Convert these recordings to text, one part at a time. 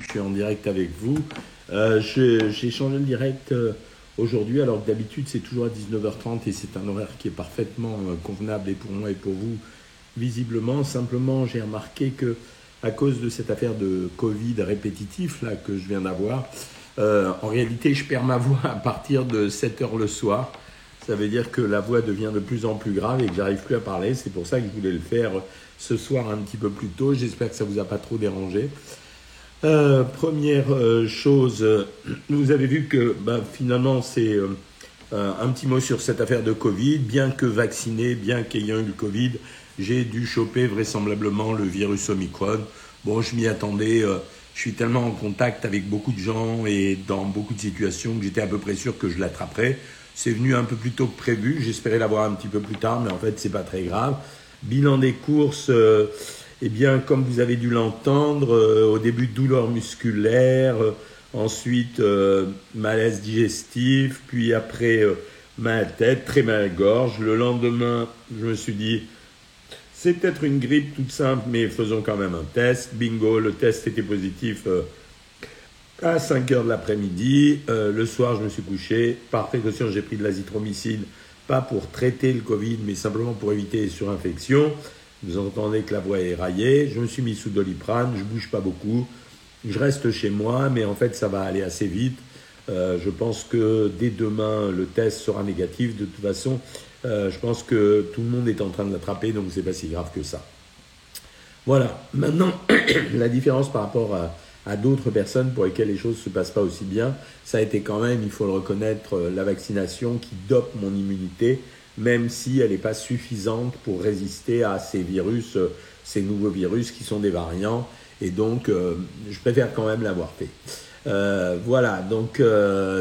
je suis en direct avec vous. Euh, j'ai changé le direct euh, aujourd'hui, alors que d'habitude c'est toujours à 19h30 et c'est un horaire qui est parfaitement euh, convenable et pour moi et pour vous, visiblement. Simplement, j'ai remarqué que à cause de cette affaire de Covid répétitif là que je viens d'avoir, en réalité, je perds ma voix à partir de 7h le soir. Ça veut dire que la voix devient de plus en plus grave et que j'arrive plus à parler. C'est pour ça que je voulais le faire ce soir un petit peu plus tôt. J'espère que ça vous a pas trop dérangé. Euh, première euh, chose, vous avez vu que bah, finalement c'est euh, un petit mot sur cette affaire de Covid. Bien que vacciné, bien qu'ayant eu le Covid, j'ai dû choper vraisemblablement le virus Omicron. Bon, je m'y attendais. je suis tellement en contact avec beaucoup de gens et dans beaucoup de situations que j'étais à peu près sûr que je l'attraperais. C'est venu un peu plus tôt que prévu. J'espérais l'avoir un petit peu plus tard, mais en fait, c'est pas très grave. Bilan des courses. Eh bien, comme vous avez dû l'entendre, euh, au début douleur musculaire, euh, ensuite euh, malaise digestif, puis après mal tête, très mal à gorge. Le lendemain, je me suis dit, c'est peut-être une grippe toute simple, mais faisons quand même un test. Bingo, le test était positif à 5 heures de l'après-midi. le soir, je me suis couché. Par précaution, j'ai pris de l'azithromycine, pas pour traiter le Covid, mais simplement pour éviter les surinfections. Vous entendez que la voix est raillée. Je me suis mis sous doliprane, je bouge pas beaucoup. Je reste chez moi, mais en fait, ça va aller assez vite. Euh, je pense que dès demain, le test sera négatif. De toute façon, euh, je pense que tout le monde est en train de l'attraper, donc c'est pas si grave que ça. Voilà. Maintenant, la différence par rapport à, à d'autres personnes pour lesquelles les choses ne se passent pas aussi bien, ça a été quand même, il faut le reconnaître, euh, la vaccination qui dope mon immunité même si elle n'est pas suffisante pour résister à ces virus, euh, ces nouveaux virus qui sont des variants. Et donc, euh, je préfère quand même l'avoir fait. Euh, voilà, donc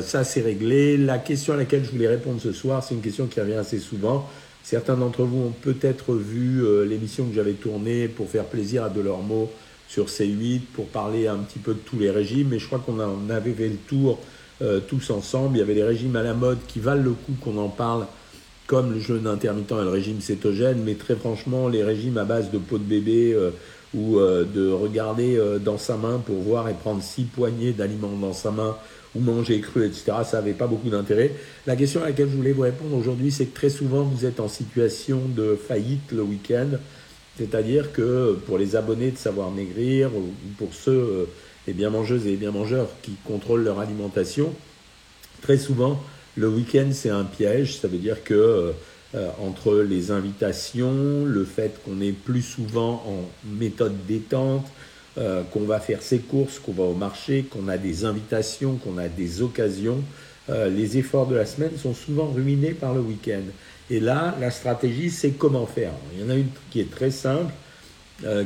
ça c'est réglé. La question à laquelle je voulais répondre ce soir, c'est une question qui revient assez souvent. Certains d'entre vous ont peut-être vu l'émission que j'avais tournée pour faire plaisir à Delormeau sur C8 pour parler un petit peu de tous les régimes. Mais je crois qu'on avait fait le tour tous ensemble. Il y avait des régimes à la mode qui valent le coup qu'on en parle comme le jeûne intermittent et le régime cétogène, mais très franchement, les régimes à base de peau de bébé euh, ou euh, de regarder euh, dans sa main pour voir et prendre six poignées d'aliments dans sa main ou manger cru, etc., ça n'avait pas beaucoup d'intérêt. La question à laquelle je voulais vous répondre aujourd'hui, c'est que très souvent, vous êtes en situation de faillite le week-end, c'est-à-dire que pour les abonnés de Savoir Maigrir, ou pour ceux, les bien mangeuses et les bien mangeurs qui contrôlent leur alimentation, très souvent, le week-end, c'est un piège. Ça veut dire que euh, euh, entre les invitations, le fait qu'on est plus souvent en méthode détente, euh, qu'on va faire ses courses, qu'on va au marché, qu'on a des invitations, qu'on a des occasions, les efforts de la semaine sont souvent ruinés par le week-end. Et là, la stratégie, c'est comment faire. Il y en a une qui est très simple,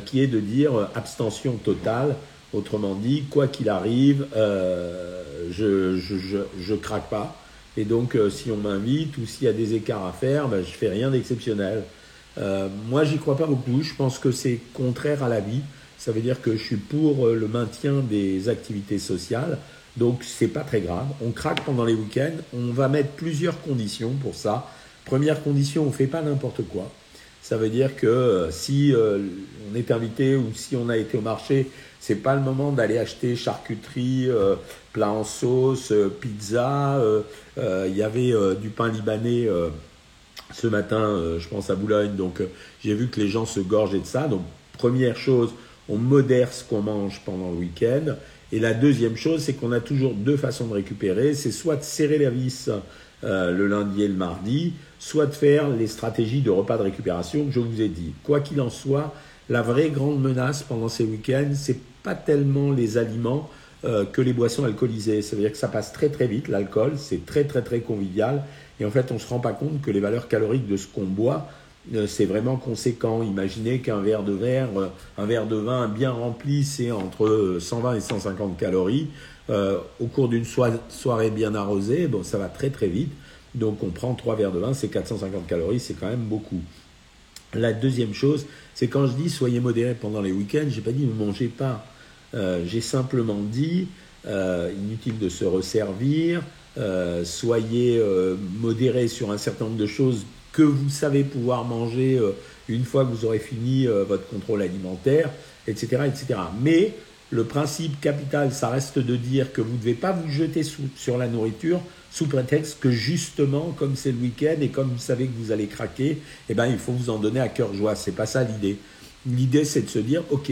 qui est de dire abstention totale. Autrement dit, quoi qu'il arrive, je, je, craque pas. Et donc, euh, si on m'invite ou s'il y a des écarts à faire, ben, je fais rien d'exceptionnel. Euh, moi, j'y crois pas beaucoup. Je pense que c'est contraire à la vie. Ça veut dire que je suis pour euh, le maintien des activités sociales. Donc, c'est pas très grave. On craque pendant les week-ends. On va mettre plusieurs conditions pour ça. Première condition, on fait pas n'importe quoi. Ça veut dire que euh, si on est invité ou si on a été au marché c'est pas le moment d'aller acheter charcuterie, euh, plat en sauce, euh, pizza. Euh, il y avait du pain libanais ce matin, je pense à Boulogne, donc j'ai vu que les gens se gorgeaient de ça. Donc première chose, on modère ce qu'on mange pendant le week-end. Et la deuxième chose, c'est qu'on a toujours deux façons de récupérer. C'est soit de serrer les vis le lundi et le mardi, soit de faire les stratégies de repas de récupération que je vous ai dit. Quoi qu'il en soit, la vraie grande menace pendant ces week-ends, c'est pas tellement les aliments euh, que les boissons alcoolisées. Ça veut dire que ça passe très très vite, l'alcool, c'est très très très convivial. Et en fait, on ne se rend pas compte que les valeurs caloriques de ce qu'on boit, euh, c'est vraiment conséquent. Imaginez qu'un verre de verre, euh, un verre de vin bien rempli, c'est entre 120 et 150 calories. au cours d'une soirée bien arrosée, bon, ça va très très vite. Donc on prend trois verres de vin, c'est 450 calories, c'est quand même beaucoup. La deuxième chose, c'est quand je dis soyez modérés pendant les week-ends, j'ai pas dit ne mangez pas. Euh, j'ai simplement dit, euh, inutile de se resservir, euh, soyez modérés sur un certain nombre de choses que vous savez pouvoir manger une fois que vous aurez fini votre contrôle alimentaire, etc., etc. Mais le principe capital, ça reste de dire que vous ne devez pas vous jeter sur la nourriture sous prétexte que justement, comme c'est le week-end et comme vous savez que vous allez craquer, eh ben, il faut vous en donner à cœur joie. C'est pas ça l'idée. L'idée, c'est de se dire, ok,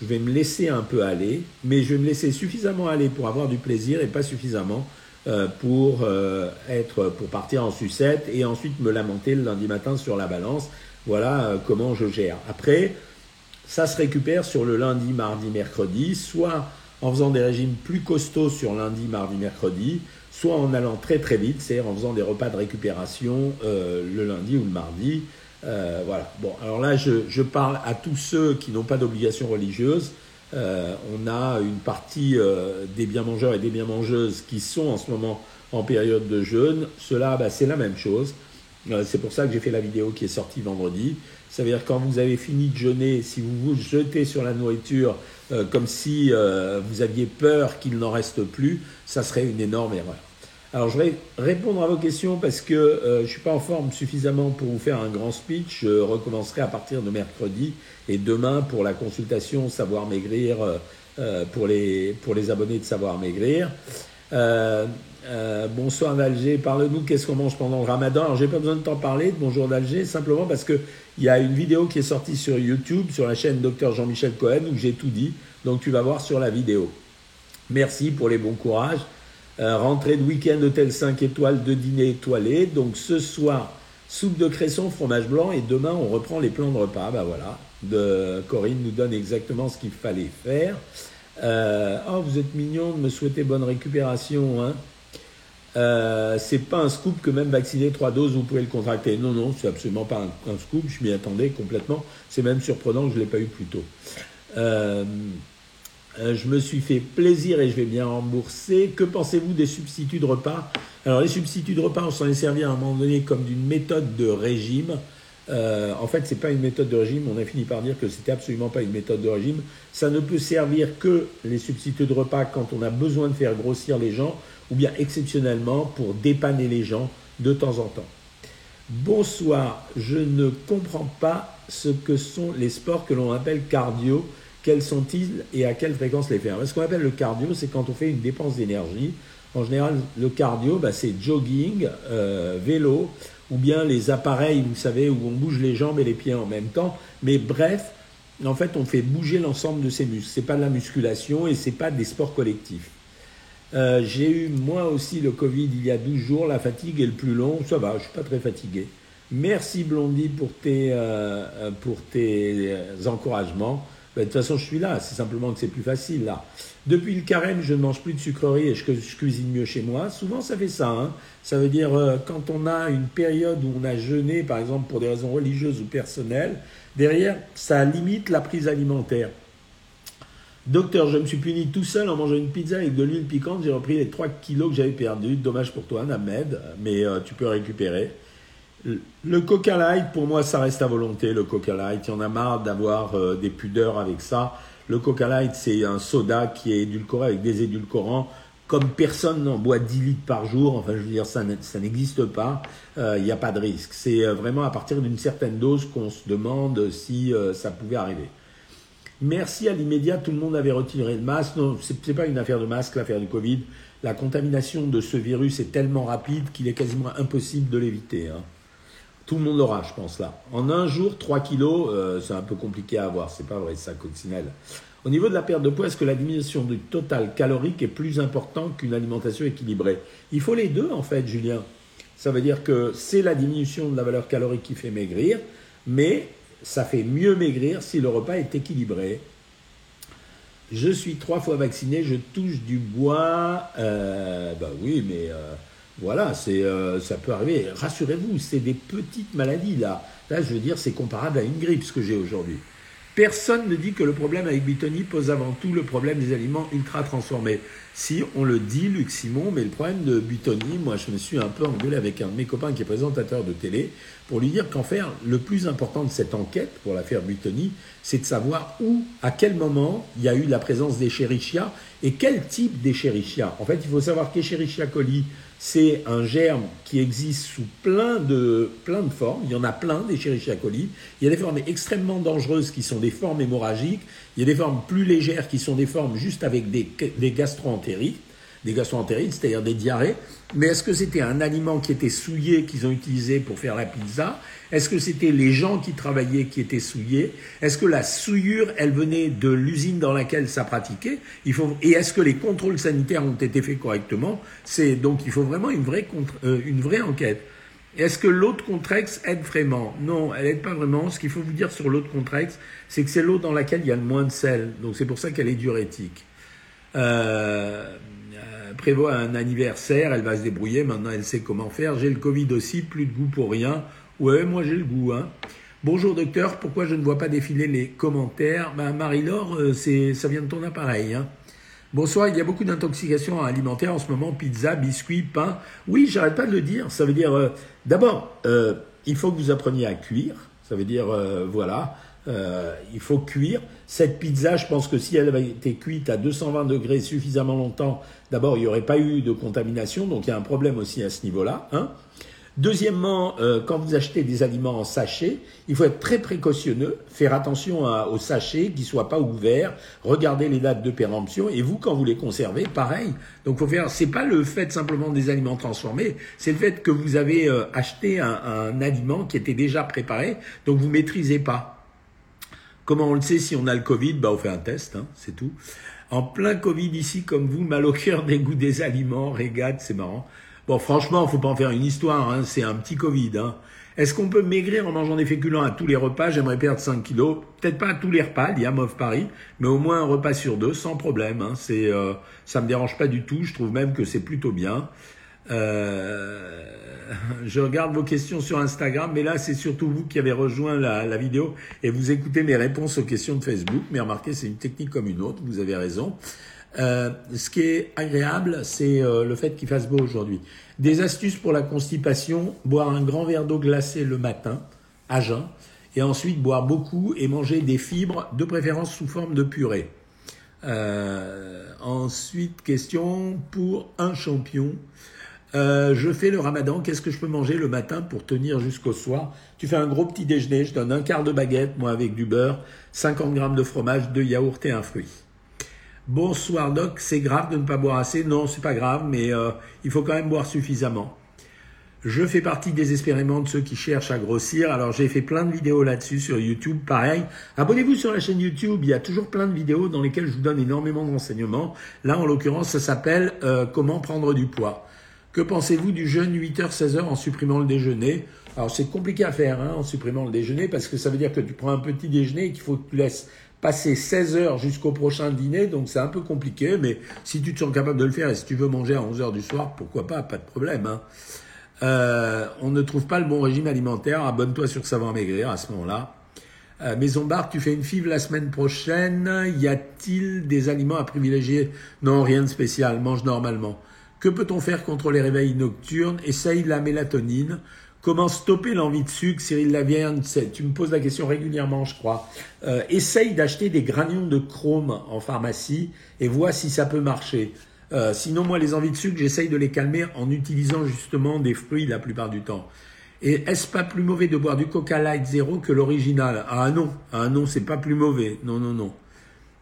je vais me laisser un peu aller, mais je vais me laisser suffisamment aller pour avoir du plaisir et pas suffisamment euh, pour euh, être pour partir en sucette et ensuite me lamenter le lundi matin sur la balance. Voilà euh, comment je gère. Après, ça se récupère sur le lundi, mardi, mercredi, soit en faisant des régimes plus costauds sur lundi, mardi, mercredi, soit en allant très très vite, c'est-à-dire en faisant des repas de récupération euh, le lundi ou le mardi. Euh, voilà. Bon, alors là, je, parle à tous ceux qui n'ont pas d'obligation religieuse. Euh, on a une partie des bien-mangeurs et des bien-mangeuses qui sont en ce moment en période de jeûne. Cela, bah, c'est la même chose. c'est pour ça que j'ai fait la vidéo qui est sortie vendredi. Ça veut dire quand vous avez fini de jeûner, si vous vous jetez sur la nourriture euh, comme si euh, vous aviez peur qu'il n'en reste plus, ça serait une énorme erreur. Alors je vais répondre à vos questions parce que euh, je ne suis pas en forme suffisamment pour vous faire un grand speech. Je recommencerai à partir de mercredi et demain pour la consultation Savoir Maigrir pour, les, pour les abonnés de Savoir Maigrir. Euh, bonsoir d'Alger, parle-nous qu'est-ce qu'on mange pendant le ramadan? Alors j'ai pas besoin de t'en parler de bonjour d'Alger, simplement parce qu'il y a une vidéo qui est sortie sur YouTube, sur la chaîne Dr Jean-Michel Cohen, où j'ai tout dit. Donc tu vas voir sur la vidéo. Merci pour les bons courages. Euh, rentrée de week-end, hôtel 5 étoiles, de dîner étoilé. Donc ce soir, soupe de cresson, fromage blanc, et demain on reprend les plans de repas. Bah voilà, Corinne nous donne exactement ce qu'il fallait faire. Euh, oh, vous êtes mignon de me souhaiter bonne récupération. Hein. Euh, c'est pas un scoop que même vacciné trois doses, vous pouvez le contracter. Non, non, c'est absolument pas un, scoop. Je m'y attendais complètement. C'est même surprenant que je l'ai pas eu plus tôt. Euh, je me suis fait plaisir et je vais bien rembourser. Que pensez-vous des substituts de repas? Alors les substituts de repas, on s'en est servi à un moment donné comme d'une méthode de régime. En fait, c'est pas une méthode de régime. On a fini par dire que c'était absolument pas une méthode de régime. Ça ne peut servir que les substituts de repas quand on a besoin de faire grossir les gens ou bien exceptionnellement pour dépanner les gens de temps en temps. Bonsoir, je ne comprends pas ce que sont les sports que l'on appelle cardio. Quels sont-ils et à quelle fréquence les faire? Ce qu'on appelle le cardio, c'est quand on fait une dépense d'énergie. En général, le cardio, bah, c'est jogging, euh, vélo, ou bien les appareils, vous savez, où on bouge les jambes et les pieds en même temps. Mais bref, en fait, on fait bouger l'ensemble de ces muscles. Ce n'est pas de la musculation et ce n'est pas des sports collectifs. Euh, j'ai eu moi aussi le Covid il y a 12 jours, la fatigue est le plus long, ça va, je suis pas très fatigué. Merci Blondie pour tes, euh, euh, pour tes encouragements. Ben, de toute façon, je suis là, c'est simplement que c'est plus facile là. Depuis le carême, je ne mange plus de sucreries et je, cuisine mieux chez moi. Souvent, ça fait ça. Hein. Ça veut dire quand on a une période où on a jeûné, par exemple pour des raisons religieuses ou personnelles, derrière, ça limite la prise alimentaire. Docteur, je me suis puni tout seul en mangeant une pizza avec de l'huile piquante. J'ai repris les 3 kilos que j'avais perdus. Dommage pour toi, Named, mais euh, tu peux récupérer. Le Coca Light, pour moi, ça reste à volonté. Le Coca Light, il y en a marre d'avoir euh, des pudeurs avec ça. Le Coca Light, c'est un soda qui est édulcoré avec des édulcorants. Comme personne n'en boit 10 litres par jour, enfin, je veux dire, ça, n'existe pas. Euh, il n'y a pas de risque. C'est vraiment à partir d'une certaine dose qu'on se demande si ça pouvait arriver. Merci à l'immédiat, tout le monde avait retiré le masque. Non, ce n'est pas une affaire de masque, l'affaire du Covid. La contamination de ce virus est tellement rapide qu'il est quasiment impossible de l'éviter. Hein. Tout le monde l'aura, je pense, là. En un jour, 3 kilos, euh, c'est un peu compliqué à avoir, c'est pas vrai, ça, coccinelle. Au niveau de la perte de poids, est-ce que la diminution du total calorique est plus importante qu'une alimentation équilibrée? Il faut les deux, en fait, Julien. Ça veut dire que c'est la diminution de la valeur calorique qui fait maigrir, mais ça fait mieux maigrir si le repas est équilibré. Je suis trois fois vacciné, je touche du bois. Euh, bah oui, mais euh, voilà, euh, ça peut arriver. Rassurez-vous, c'est des petites maladies là. Là, je veux dire, c'est comparable à une grippe ce que j'ai aujourd'hui. Personne ne dit que le problème avec Bitoni pose avant tout le problème des aliments ultra transformés. Si on le dit, Luc Simon, mais le problème de Bitoni, moi je me suis un peu engueulé avec un de mes copains qui est présentateur de télé pour lui dire qu'en fait, le plus important de cette enquête pour l'affaire Buitoni, c'est de savoir où, à quel moment il y a eu la présence d'Escherichia et quel type d'Escherichia. En fait, il faut savoir qu'Escherichia coli, c'est un germe qui existe sous plein de, plein de formes. Il y en a plein d'Escherichia coli. Il y a des formes extrêmement dangereuses qui sont des formes hémorragiques. Il y a des formes plus légères qui sont des formes juste avec des, des gastroentérites des gastroentérites, c'est-à-dire des diarrhées. Mais est-ce que c'était un aliment qui était souillé qu'ils ont utilisé pour faire la pizza? Est-ce que c'était les gens qui travaillaient qui étaient souillés? Est-ce que la souillure, elle venait de l'usine dans laquelle ça pratiquait? Il faut, Et est-ce que les contrôles sanitaires ont été faits correctement? C'est donc il faut vraiment une vraie, euh, enquête. Est-ce que l'eau de Contrex aide vraiment? Non, elle aide pas vraiment. Ce qu'il faut vous dire sur l'eau de Contrex, c'est que c'est l'eau dans laquelle il y a le moins de sel. Donc c'est pour ça qu'elle est diurétique. Euh, prévoit un anniversaire, elle va se débrouiller, maintenant elle sait comment faire. J'ai le Covid aussi, plus de goût pour rien. Ouais, moi j'ai le goût. Hein. Bonjour docteur, pourquoi je ne vois pas défiler les commentaires? Ben, Marie-Laure, euh, ça vient de ton appareil. Hein. Bonsoir, il y a beaucoup d'intoxication alimentaire en ce moment, pizza, biscuits, pain. Oui, j'arrête pas de le dire. Ça veut dire, euh, d'abord, euh, il faut que vous appreniez à cuire. Ça veut dire, voilà, euh, il faut cuire. Cette pizza, je pense que si elle avait été cuite à 220 degrés suffisamment longtemps, d'abord, il n'y aurait pas eu de contamination, donc il y a un problème aussi à ce niveau-là. Hein. Deuxièmement, euh, quand vous achetez des aliments en sachet, il faut être très précautionneux, faire attention aux sachets qui ne soient pas ouverts, regarder les dates de péremption, et vous, quand vous les conservez, pareil. Donc, faut faire. C'est pas le fait simplement des aliments transformés, c'est le fait que vous avez euh, acheté un, un, aliment qui était déjà préparé, donc vous maîtrisez pas. Comment on le sait si on a le Covid bah, On fait un test, hein, c'est tout. En plein Covid ici, comme vous, mal au cœur des goûts des aliments, régate, c'est marrant. Bon, franchement, faut pas en faire une histoire, hein, c'est un petit Covid. Hein. Est-ce qu'on peut maigrir en mangeant des féculents à tous les repas? J'aimerais perdre 5 kilos. Peut-être pas à tous les repas, y a MOV Paris, mais au moins un repas sur deux, sans problème. Hein. C'est, euh, ça me dérange pas du tout. Je trouve même que c'est plutôt bien. Euh, je regarde vos questions sur Instagram, mais là, c'est surtout vous qui avez rejoint la, vidéo et vous écoutez mes réponses aux questions de Facebook. Mais remarquez, c'est une technique comme une autre, vous avez raison. Euh, ce qui est agréable, c'est euh, le fait qu'il fasse beau aujourd'hui. Des astuces pour la constipation, boire un grand verre d'eau glacée le matin, à jeun, et ensuite boire beaucoup et manger des fibres, de préférence sous forme de purée. Ensuite, question pour un champion. Euh, je fais le ramadan, qu'est-ce que je peux manger le matin pour tenir jusqu'au soir? Tu fais un gros petit déjeuner, je donne un quart de baguette, moi avec du beurre, 50 grammes de fromage, deux yaourts et un fruit. Bonsoir doc, c'est grave de ne pas boire assez Non, c'est pas grave, mais euh, il faut quand même boire suffisamment. Je fais partie désespérément de ceux qui cherchent à grossir. Alors j'ai fait plein de vidéos là-dessus sur YouTube. Pareil, abonnez-vous sur la chaîne YouTube. Il y a toujours plein de vidéos dans lesquelles je vous donne énormément de renseignements. Là, en l'occurrence, ça s'appelle euh, Comment prendre du poids. Que pensez-vous du jeûne 8h, 16h en supprimant le déjeuner? Alors c'est compliqué à faire hein, en supprimant le déjeuner parce que ça veut dire que tu prends un petit déjeuner et qu'il faut que tu laisses passer 16 heures jusqu'au prochain dîner, donc c'est un peu compliqué, mais si tu te sens capable de le faire et si tu veux manger à 11 heures du soir, pourquoi pas, pas de problème. Hein. Euh, on ne trouve pas le bon régime alimentaire, abonne-toi sur Savoir Maigrir à ce moment-là. Euh, Maison Bar, tu fais une fibre la semaine prochaine, y a-t-il des aliments à privilégier? Non, rien de spécial, mange normalement. Que peut-on faire contre les réveils nocturnes Essaye la mélatonine. Comment stopper l'envie de sucre Cyril Lavierne, tu me poses la question régulièrement, je crois. Euh, essaye d'acheter des granules de chrome en pharmacie et vois si ça peut marcher. Euh, sinon, moi, les envies de sucre, j'essaye de les calmer en utilisant justement des fruits la plupart du temps. Et est-ce pas plus mauvais de boire du Coca Light Zero que l'original? Ah non, ah non, c'est pas plus mauvais. Non, non, non.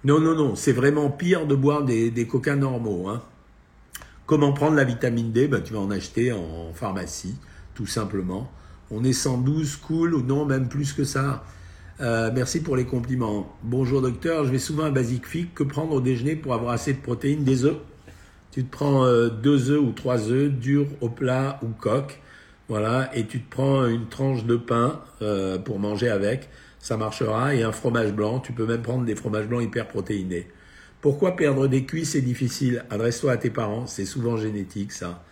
Non, non, non, c'est vraiment pire de boire des, des Coca normaux. Hein. Comment prendre la vitamine D? Ben, Tu vas en acheter en pharmacie, tout simplement. On est 112, cool, ou non, même plus que ça. Euh, merci pour les compliments. Bonjour docteur, je vais souvent à Basic Fit. Que prendre au déjeuner pour avoir assez de protéines? Des œufs. Tu te prends euh, deux œufs ou trois œufs, durs au plat ou coque. Voilà, et tu te prends une tranche de pain euh, pour manger avec. Ça marchera. Et un fromage blanc. Tu peux même prendre des fromages blancs hyper protéinés. Pourquoi perdre des cuisses est difficile? Adresse-toi à tes parents, c'est souvent génétique ça.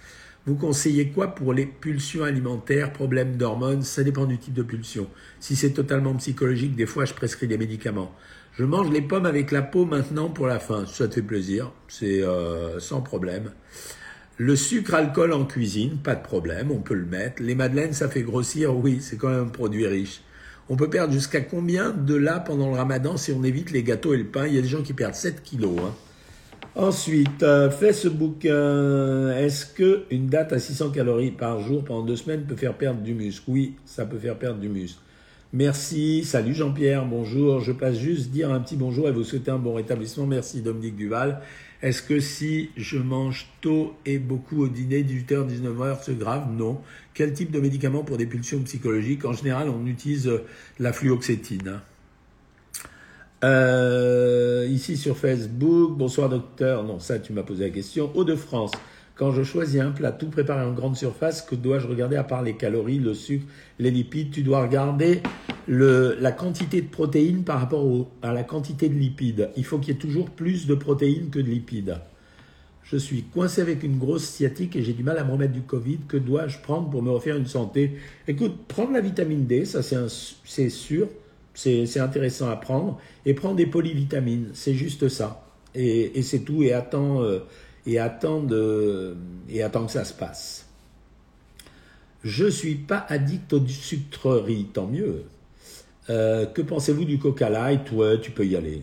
Vous conseillez quoi pour les pulsions alimentaires, problèmes d'hormones Ça dépend du type de pulsion. Si c'est totalement psychologique, des fois je prescris des médicaments. Je mange les pommes avec la peau maintenant pour la fin. Ça te fait plaisir, c'est euh, sans problème. Le sucre, alcool en cuisine, pas de problème, on peut le mettre. Les madeleines, ça fait grossir, oui, c'est quand même un produit riche. On peut perdre jusqu'à combien de là pendant le ramadan si on évite les gâteaux et le pain? Il y a des gens qui perdent 7 kilos. Hein. Ensuite, euh, Facebook, est-ce que une date à 600 calories par jour pendant deux semaines peut faire perdre du muscle? Oui, ça peut faire perdre du muscle. Merci, salut Jean-Pierre, bonjour. Je passe juste dire un petit bonjour et vous souhaiter un bon rétablissement. Merci Dominique Duval. Est-ce que si je mange tôt et beaucoup au dîner, 18h, 19h, c'est grave? Non. Quel type de médicament pour des pulsions psychologiques En général, on utilise euh, la fluoxétine. Euh, ici sur Facebook, bonsoir docteur. Non, ça tu m'as posé la question. Hauts-de-France, quand je choisis un plat tout préparé en grande surface, que dois-je regarder à part les calories, le sucre, les lipides? Tu dois regarder la quantité de protéines par rapport à la quantité de lipides. Il faut qu'il y ait toujours plus de protéines que de lipides. Je suis coincé avec une grosse sciatique et j'ai du mal à me remettre du Covid. Que dois-je prendre pour me refaire une santé? Écoute, prendre la vitamine D, ça c'est sûr, c'est intéressant à prendre. Et prendre des polyvitamines, c'est juste ça. Et, c'est tout. Et attends. Euh, et attend, et attend que ça se passe. Je suis pas addict aux sucreries, tant mieux. Euh, que pensez-vous du Coca Light? Ouais, tu peux y aller.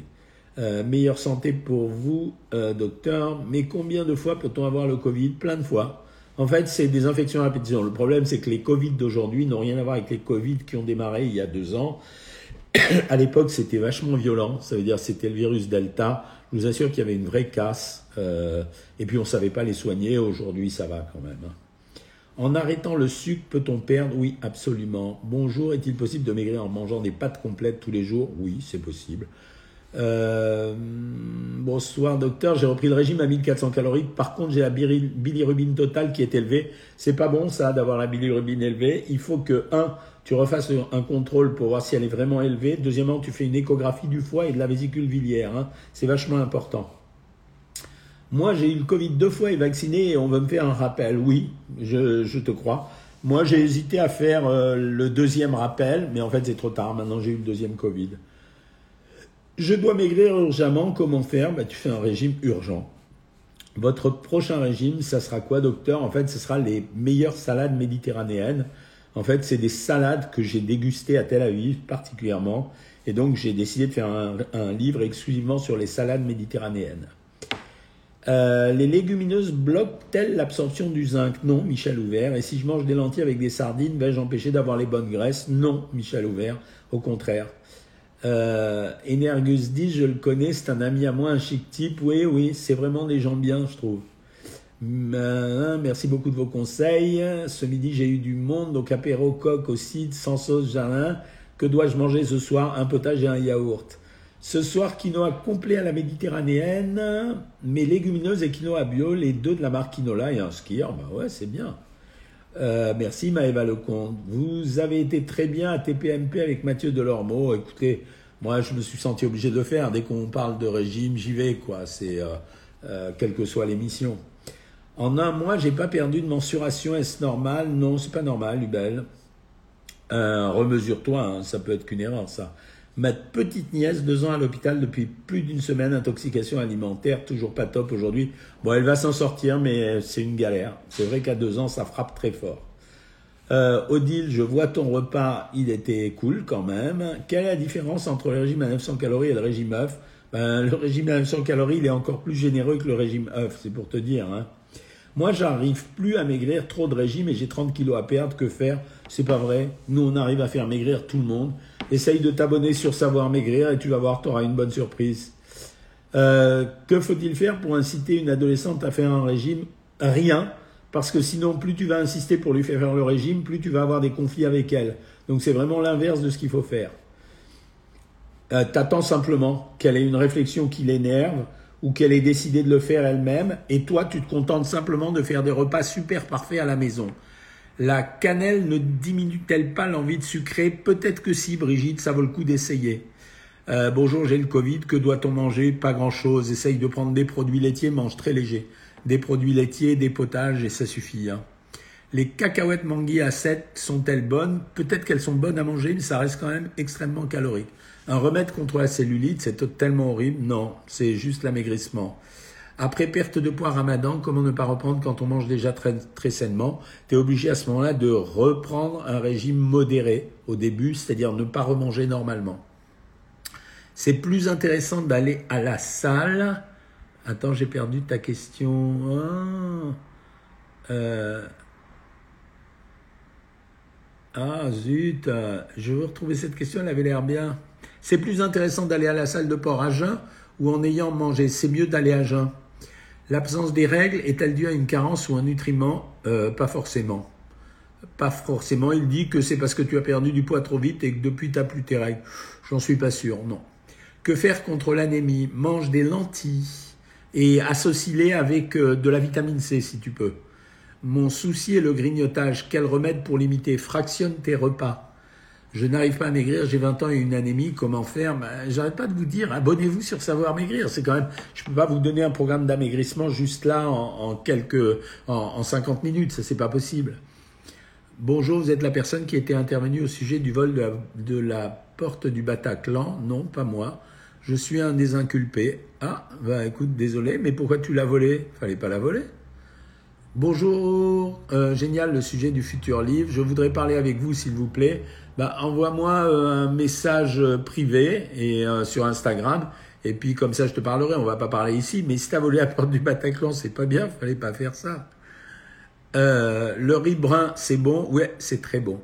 Euh, meilleure santé pour vous, euh, docteur. Mais combien de fois peut-on avoir le Covid? Plein de fois. En fait, c'est des infections à répétition. Le problème, c'est que les Covid d'aujourd'hui n'ont rien à voir avec les Covid qui ont démarré il y a deux ans. à l'époque, c'était vachement violent. Ça veut dire c'était le virus Delta. Je vous assure qu'il y avait une vraie casse. Euh, et puis on ne savait pas les soigner. Aujourd'hui, ça va quand même. Hein. En arrêtant le sucre, peut-on perdre? Oui, absolument. Bonjour, est-il possible de maigrir en mangeant des pâtes complètes tous les jours? Oui, c'est possible. Euh, bonsoir docteur, j'ai repris le régime à 1400 calories. Par contre, j'ai la bilirubine totale qui est élevée. C'est pas bon ça d'avoir la bilirubine élevée. Il faut que un, tu refasses un contrôle pour voir si elle est vraiment élevée. Deuxièmement, tu fais une échographie du foie et de la vésicule biliaire. Hein. C'est vachement important. Moi, j'ai eu le Covid deux fois et vacciné et on va me faire un rappel. Oui, je, te crois. Moi, j'ai hésité à faire euh, le deuxième rappel, mais en fait, c'est trop tard. Maintenant, j'ai eu le deuxième Covid. Je dois maigrir urgemment. Comment faire? Bah, Tu fais un régime urgent. Votre prochain régime, ça sera quoi, docteur? En fait, ce sera les meilleures salades méditerranéennes en fait, c'est des salades que j'ai dégustées à Tel Aviv particulièrement. Et donc, j'ai décidé de faire un, livre exclusivement sur les salades méditerranéennes. Euh, les légumineuses bloquent-elles l'absorption du zinc? Non, Michel Ouvert. Et si je mange des lentilles avec des sardines, vais-je empêcher d'avoir les bonnes graisses? Non, Michel Ouvert. Au contraire. Euh, Energus dit, je le connais, c'est un ami à moi, un chic type. Oui, oui, c'est vraiment des gens bien, je trouve. Ben, merci beaucoup de vos conseils. Ce midi, j'ai eu du monde, donc apéro coq aussi, sans sauce jardin. Que dois-je manger ce soir? Un potage et un yaourt. Ce soir, quinoa complet à la méditerranéenne, mais légumineuses et quinoa bio, les deux de la marque Quinola et un skier. Bah ouais, c'est bien. Euh, merci Maëva Lecomte. Vous avez été très bien à TPMP avec Mathieu Delormeau. Écoutez, moi je me suis senti obligé de faire. Dès qu'on parle de régime, j'y vais, quoi. C'est euh, euh, quelle que soit l'émission. En un mois, j'ai pas perdu de mensuration. Est-ce normal? Non, c'est pas normal, Lubel. Euh, remesure-toi, hein, ça peut être qu'une erreur, ça. Ma petite nièce, deux ans à l'hôpital depuis plus d'une semaine, intoxication alimentaire, toujours pas top aujourd'hui. Bon, elle va s'en sortir, mais c'est une galère. C'est vrai qu'à deux ans, ça frappe très fort. Euh, Odile, je vois ton repas, il était cool quand même. Quelle est la différence entre le régime à 900 calories et le régime œuf? Ben, Le régime à 900 calories, il est encore plus généreux que le régime œuf, c'est pour te dire. Hein. Moi, j'arrive plus à maigrir, trop de régime et j'ai 30 kilos à perdre. Que faire? C'est pas vrai. Nous, on arrive à faire maigrir tout le monde. Essaye de t'abonner sur Savoir Maigrir et tu vas voir, tu auras une bonne surprise. Euh, que faut-il faire pour inciter une adolescente à faire un régime? Rien. Parce que sinon, plus tu vas insister pour lui faire faire le régime, plus tu vas avoir des conflits avec elle. Donc c'est vraiment l'inverse de ce qu'il faut faire. Euh, T'attends simplement qu'elle ait une réflexion qui l'énerve ou qu'elle ait décidé de le faire elle-même, et toi, tu te contentes simplement de faire des repas super parfaits à la maison. La cannelle ne diminue-t-elle pas l'envie de sucrer Peut-être que si, Brigitte, ça vaut le coup d'essayer. Euh, bonjour, j'ai le Covid, que doit-on manger Pas grand-chose. Essaye de prendre des produits laitiers, mange très léger. Des produits laitiers, des potages, et ça suffit. Hein. Les cacahuètes mangui à 7 sont-elles bonnes Peut-être qu'elles sont bonnes à manger, mais ça reste quand même extrêmement calorique. Un remède contre la cellulite, c'est totalement horrible. Non, c'est juste l'amaigrissement. Après perte de poids ramadan, comment ne pas reprendre quand on mange déjà très, très sainement? Tu es obligé à ce moment-là de reprendre un régime modéré au début, c'est-à-dire ne pas remanger normalement. C'est plus intéressant d'aller à la salle. Attends, j'ai perdu ta question. Ah, euh, ah zut, je veux retrouver cette question, elle avait l'air bien. C'est plus intéressant d'aller à la salle de port à jeun ou en ayant mangé? C'est mieux d'aller à jeun. L'absence des règles est-elle due à une carence ou un nutriment? Euh, Pas forcément. Pas forcément. Il dit que c'est parce que tu as perdu du poids trop vite et que depuis tu n'as plus tes règles. J'en suis pas sûr, non. Que faire contre l'anémie? Mange des lentilles et associe-les avec euh, de la vitamine C si tu peux. Mon souci est le grignotage. Quel remède pour limiter? Fractionne tes repas. Je n'arrive pas à maigrir, j'ai 20 ans et une anémie, comment faire? Ben, J'arrête pas de vous dire, abonnez-vous sur Savoir Maigrir. C'est quand même, je peux pas vous donner un programme d'amaigrissement juste là en, quelques, en, 50 minutes, ça c'est pas possible. Bonjour, vous êtes la personne qui était intervenue au sujet du vol de la, porte du Bataclan? Non, pas moi. Je suis un des inculpés. Ah, bah écoute, désolé, mais pourquoi tu l'as volé? Fallait pas la voler. Bonjour, euh, génial le sujet du futur livre. Je voudrais parler avec vous, s'il vous plaît. Bah, envoie-moi euh, un message euh, privé et sur Instagram. Et puis comme ça, je te parlerai. On va pas parler ici. Mais si t'as volé la porte du Bataclan, c'est pas bien. Fallait pas faire ça. le riz brun, c'est bon? Ouais, c'est très bon.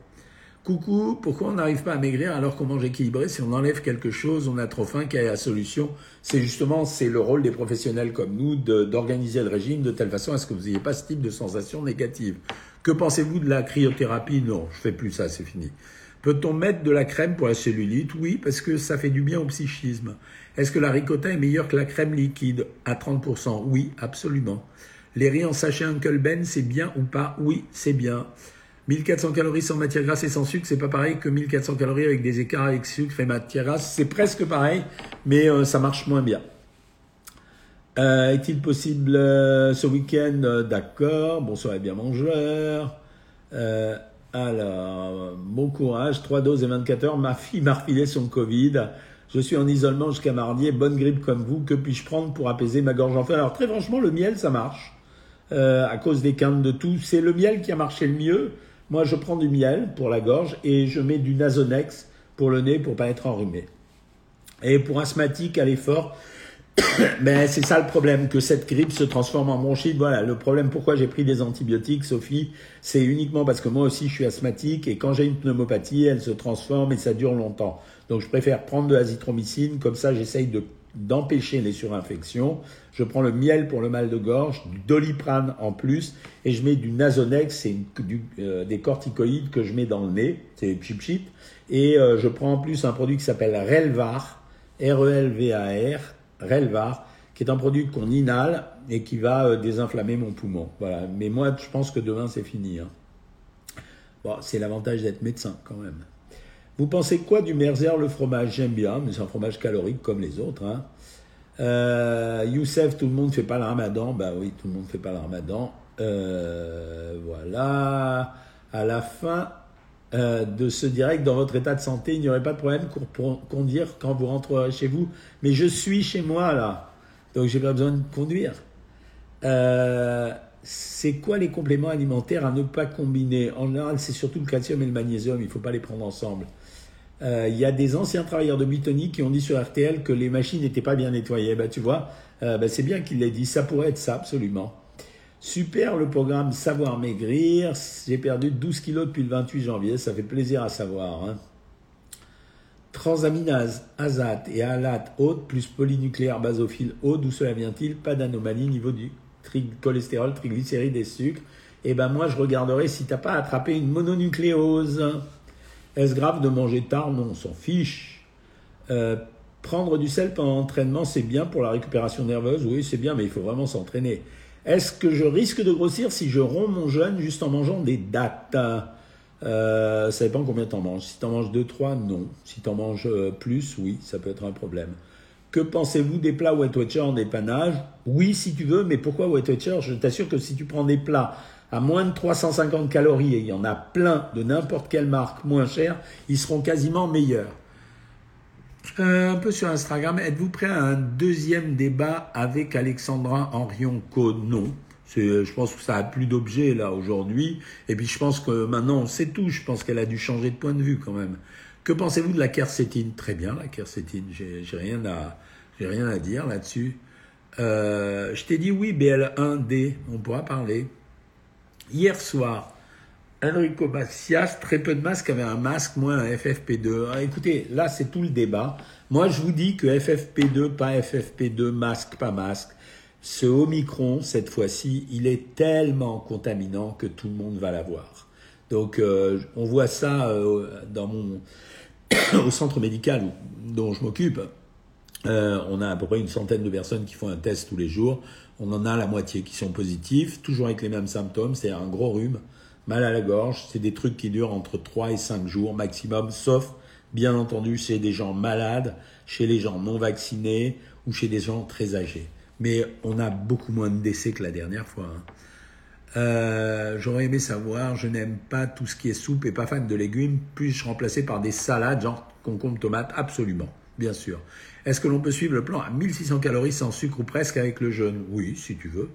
Coucou, pourquoi on n'arrive pas à maigrir alors qu'on mange équilibré? Si on enlève quelque chose, on a trop faim, quelle est la solution? C'est justement, c'est le rôle des professionnels comme nous d'organiser le régime de telle façon à ce que vous n'ayez pas ce type de sensations négatives. Que pensez-vous de la cryothérapie? Non, je fais plus ça, c'est fini. Peut-on mettre de la crème pour la cellulite? Oui, parce que ça fait du bien au psychisme. Est-ce que la ricotta est meilleure que la crème liquide? À 30%. Oui, absolument. Les riz en sachet Uncle Ben, c'est bien ou pas? Oui, c'est bien. 1400 calories sans matière grasse et sans sucre, c'est pas pareil que 1400 calories avec des écarts avec sucre et matière grasse. C'est presque pareil, mais euh, ça marche moins bien. Euh, est-il possible euh, ce week-end? D'accord. Bonsoir et bien mangeur. Alors, bon courage. 3 doses et 24 heures. Ma fille m'a refilé son Covid. Je suis en isolement jusqu'à mardi bonne grippe comme vous. Que puis-je prendre pour apaiser ma gorge enfin Alors, très franchement, le miel, ça marche. à cause des quintes de tout. C'est le miel qui a marché le mieux. Moi, je prends du miel pour la gorge et je mets du Nasonex pour le nez pour pas être enrhumé. Et pour asthmatique à l'effort, ben, c'est ça le problème, que cette grippe se transforme en bronchite. Voilà, le problème pourquoi j'ai pris des antibiotiques, Sophie, c'est uniquement parce que moi aussi je suis asthmatique et quand j'ai une pneumopathie, elle se transforme et ça dure longtemps. Donc je préfère prendre de l'azithromycine, comme ça j'essaye de d'empêcher les surinfections. Je prends le miel pour le mal de gorge, du doliprane en plus, et je mets du Nasonex, c'est euh, des corticoïdes que je mets dans le nez, c'est chip chip, et euh, je prends en plus un produit qui s'appelle Relvar, R-E-L-V-A-R, Relvar, qui est un produit qu'on inhale et qui va euh, désinflammer mon poumon. Voilà. Mais moi, je pense que demain, c'est fini. Hein. C'est l'avantage d'être médecin quand même. Vous pensez quoi du Merzer, le fromage? J'aime bien, mais c'est un fromage calorique comme les autres. Hein. Euh, Youssef, tout le monde ne fait pas le ramadan. Ben oui, tout le monde ne fait pas le ramadan. Euh, voilà. À la fin euh, de ce direct, dans votre état de santé, il n'y aurait pas de problème pour conduire quand vous rentrerez chez vous. Mais je suis chez moi là, donc j'ai pas besoin de conduire. c'est quoi les compléments alimentaires à ne pas combiner? En général, c'est surtout le calcium et le magnésium. Il ne faut pas les prendre ensemble. Euh, il y a des anciens travailleurs de Buitoni qui ont dit sur RTL que les machines n'étaient pas bien nettoyées. Ben, tu vois, euh, ben, c'est bien qu'il l'ait dit. Ça pourrait être ça, absolument. Super le programme Savoir Maigrir. J'ai perdu 12 kilos depuis le 28 janvier. Ça fait plaisir à savoir. Hein. Transaminase, azate et alate haute plus polynucléaire basophile haut. D'où cela vient-il? Pas d'anomalie niveau du cholestérol, triglycérides et sucre. Et eh ben moi je regarderai si tu n'as pas attrapé une mononucléose. Est-ce grave de manger tard? Non, on s'en fiche. Euh, prendre du sel pendant l'entraînement, c'est bien pour la récupération nerveuse? Oui, c'est bien, mais il faut vraiment s'entraîner. Est-ce que je risque de grossir si je romps mon jeûne juste en mangeant des dates? Euh, Ça dépend combien tu en manges. Si tu en manges 2-3, non. Si tu en manges euh, plus, oui, ça peut être un problème. Que pensez-vous des plats Wet Watcher en dépannage? Oui, si tu veux, mais pourquoi Wet Watcher? Je t'assure que si tu prends des plats à moins de 350 calories, et il y en a plein de n'importe quelle marque moins chère, ils seront quasiment meilleurs. Un peu sur Instagram, êtes-vous prêt à un deuxième débat avec Alexandra Henrion-Co Non. Je pense que ça a plus d'objet là aujourd'hui. Et puis je pense que maintenant on sait tout. Je pense qu'elle a dû changer de point de vue quand même. Que pensez-vous de la quercétine? Très bien, la quercétine. J'ai rien à, j'ai rien à dire là-dessus. Euh, je t'ai dit oui, BL1D. On pourra parler. Hier soir, Enrico Macias, très peu de masques, avait un masque, moins un FFP2. Ah, écoutez, là, c'est tout le débat. Moi, je vous dis que FFP2, pas FFP2, masque, pas masque. Ce Omicron, cette fois-ci, il est tellement contaminant que tout le monde va l'avoir. Donc, euh, on voit ça euh, dans mon, au centre médical dont je m'occupe. Euh, on a à peu près une centaine de personnes qui font un test tous les jours. On en a la moitié qui sont positifs, toujours avec les mêmes symptômes, c'est un gros rhume, mal à la gorge, c'est des trucs qui durent entre 3 et 5 jours maximum, sauf bien entendu chez des gens malades, chez les gens non vaccinés ou chez des gens très âgés. Mais on a beaucoup moins de décès que la dernière fois. Hein. Euh, j'aurais aimé savoir, je n'aime pas tout ce qui est soupe et pas fan de légumes, puis-je remplacer par des salades, genre concombre, tomate? Absolument, bien sûr. Est-ce que l'on peut suivre le plan à 1600 calories sans sucre ou presque avec le jeûne? Oui, si tu veux.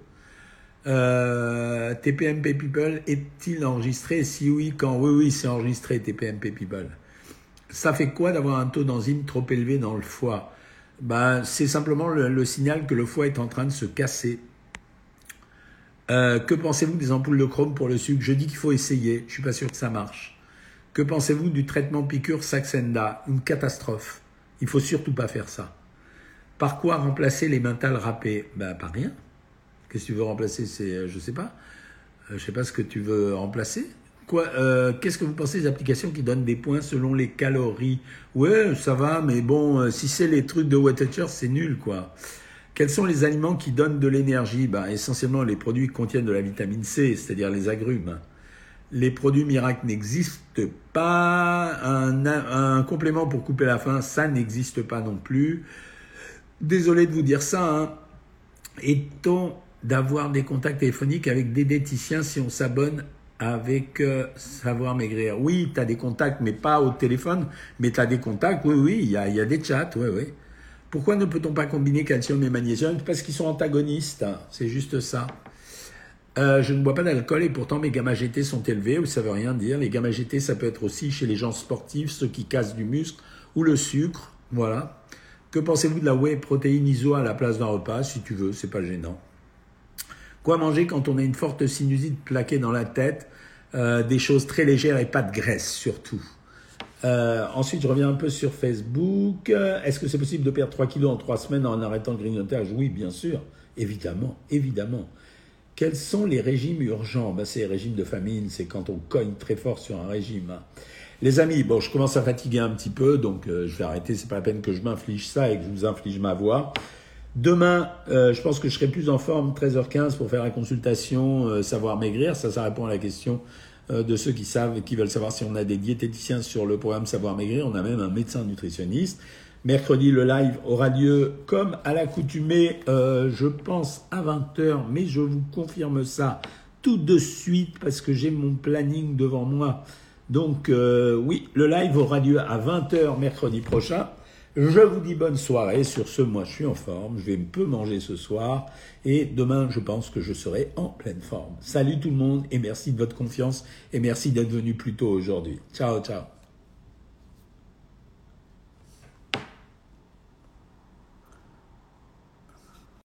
Euh, TPMP People est-il enregistré? Si oui, quand? Oui, oui, c'est enregistré TPMP People. Ça fait quoi d'avoir un taux d'enzyme trop élevé dans le foie? Ben, C'est simplement le, signal que le foie est en train de se casser. Euh, que pensez-vous des ampoules de chrome pour le sucre? Je dis qu'il faut essayer, je suis pas sûr que ça marche. Que pensez-vous du traitement piqûre Saxenda? Une catastrophe. Il faut surtout pas faire ça. Par quoi remplacer les mentales râpés Ben, par rien. Qu'est-ce que tu veux remplacer C'est, euh, je sais pas. Euh, je sais pas ce que tu veux remplacer. Quoi euh, Qu'est-ce que vous pensez des applications qui donnent des points selon les calories? Ouais, ça va, mais bon, si c'est les trucs de Watcher, c'est nul, quoi. Quels sont les aliments qui donnent de l'énergie? Ben, Essentiellement, les produits qui contiennent de la vitamine C, c'est-à-dire les agrumes. Les produits miracles n'existent pas. Un, complément pour couper la faim, ça n'existe pas non plus. Désolé de vous dire ça. Hein. D'avoir des contacts téléphoniques avec des diététiciens si on s'abonne avec euh, Savoir Maigrir. Oui, tu as des contacts, mais pas au téléphone, mais tu as des contacts, oui, oui, il y a, y a, des chats, oui, oui. Pourquoi ne peut-on pas combiner calcium et magnésium? Parce qu'ils sont antagonistes, hein, c'est juste ça. Euh, je ne bois pas d'alcool et pourtant mes gamma GT sont élevés, ça veut rien dire. Les gamma GT, ça peut être aussi chez les gens sportifs, ceux qui cassent du muscle, ou le sucre, voilà. Que pensez-vous de la whey protéine ISO à la place d'un repas Si tu veux, c'est pas gênant. Quoi manger quand on a une forte sinusite plaquée dans la tête euh, Des choses très légères et pas de graisse surtout. Euh, ensuite, je reviens un peu sur Facebook. Est-ce que c'est possible de perdre 3 kilos en 3 semaines en arrêtant le grignotage Oui, bien sûr. Évidemment, évidemment. Quels sont les régimes urgents? Ben, C'est les régimes de famine, c'est quand on cogne très fort sur un régime. Hein. Les amis, bon, je commence à fatiguer un petit peu, donc euh, je vais arrêter. C'est pas la peine que je m'inflige ça et que je vous inflige ma voix. Demain, euh, je pense que je serai plus en forme, 13h15, pour faire la consultation euh, Savoir Maigrir. Ça, ça répond à la question euh, de ceux qui savent, qui veulent savoir si on a des diététiciens sur le programme Savoir Maigrir. On a même un médecin nutritionniste. Mercredi, le live aura lieu comme à l'accoutumée, je pense à 20h, mais je vous confirme ça tout de suite parce que j'ai mon planning devant moi. Donc oui, le live aura lieu à 20h mercredi prochain. Je vous dis bonne soirée. Sur ce, moi, je suis en forme. Je vais peu manger ce soir. Et demain, je pense que je serai en pleine forme. Salut tout le monde et merci de votre confiance et merci d'être venu plus tôt aujourd'hui. Ciao, ciao.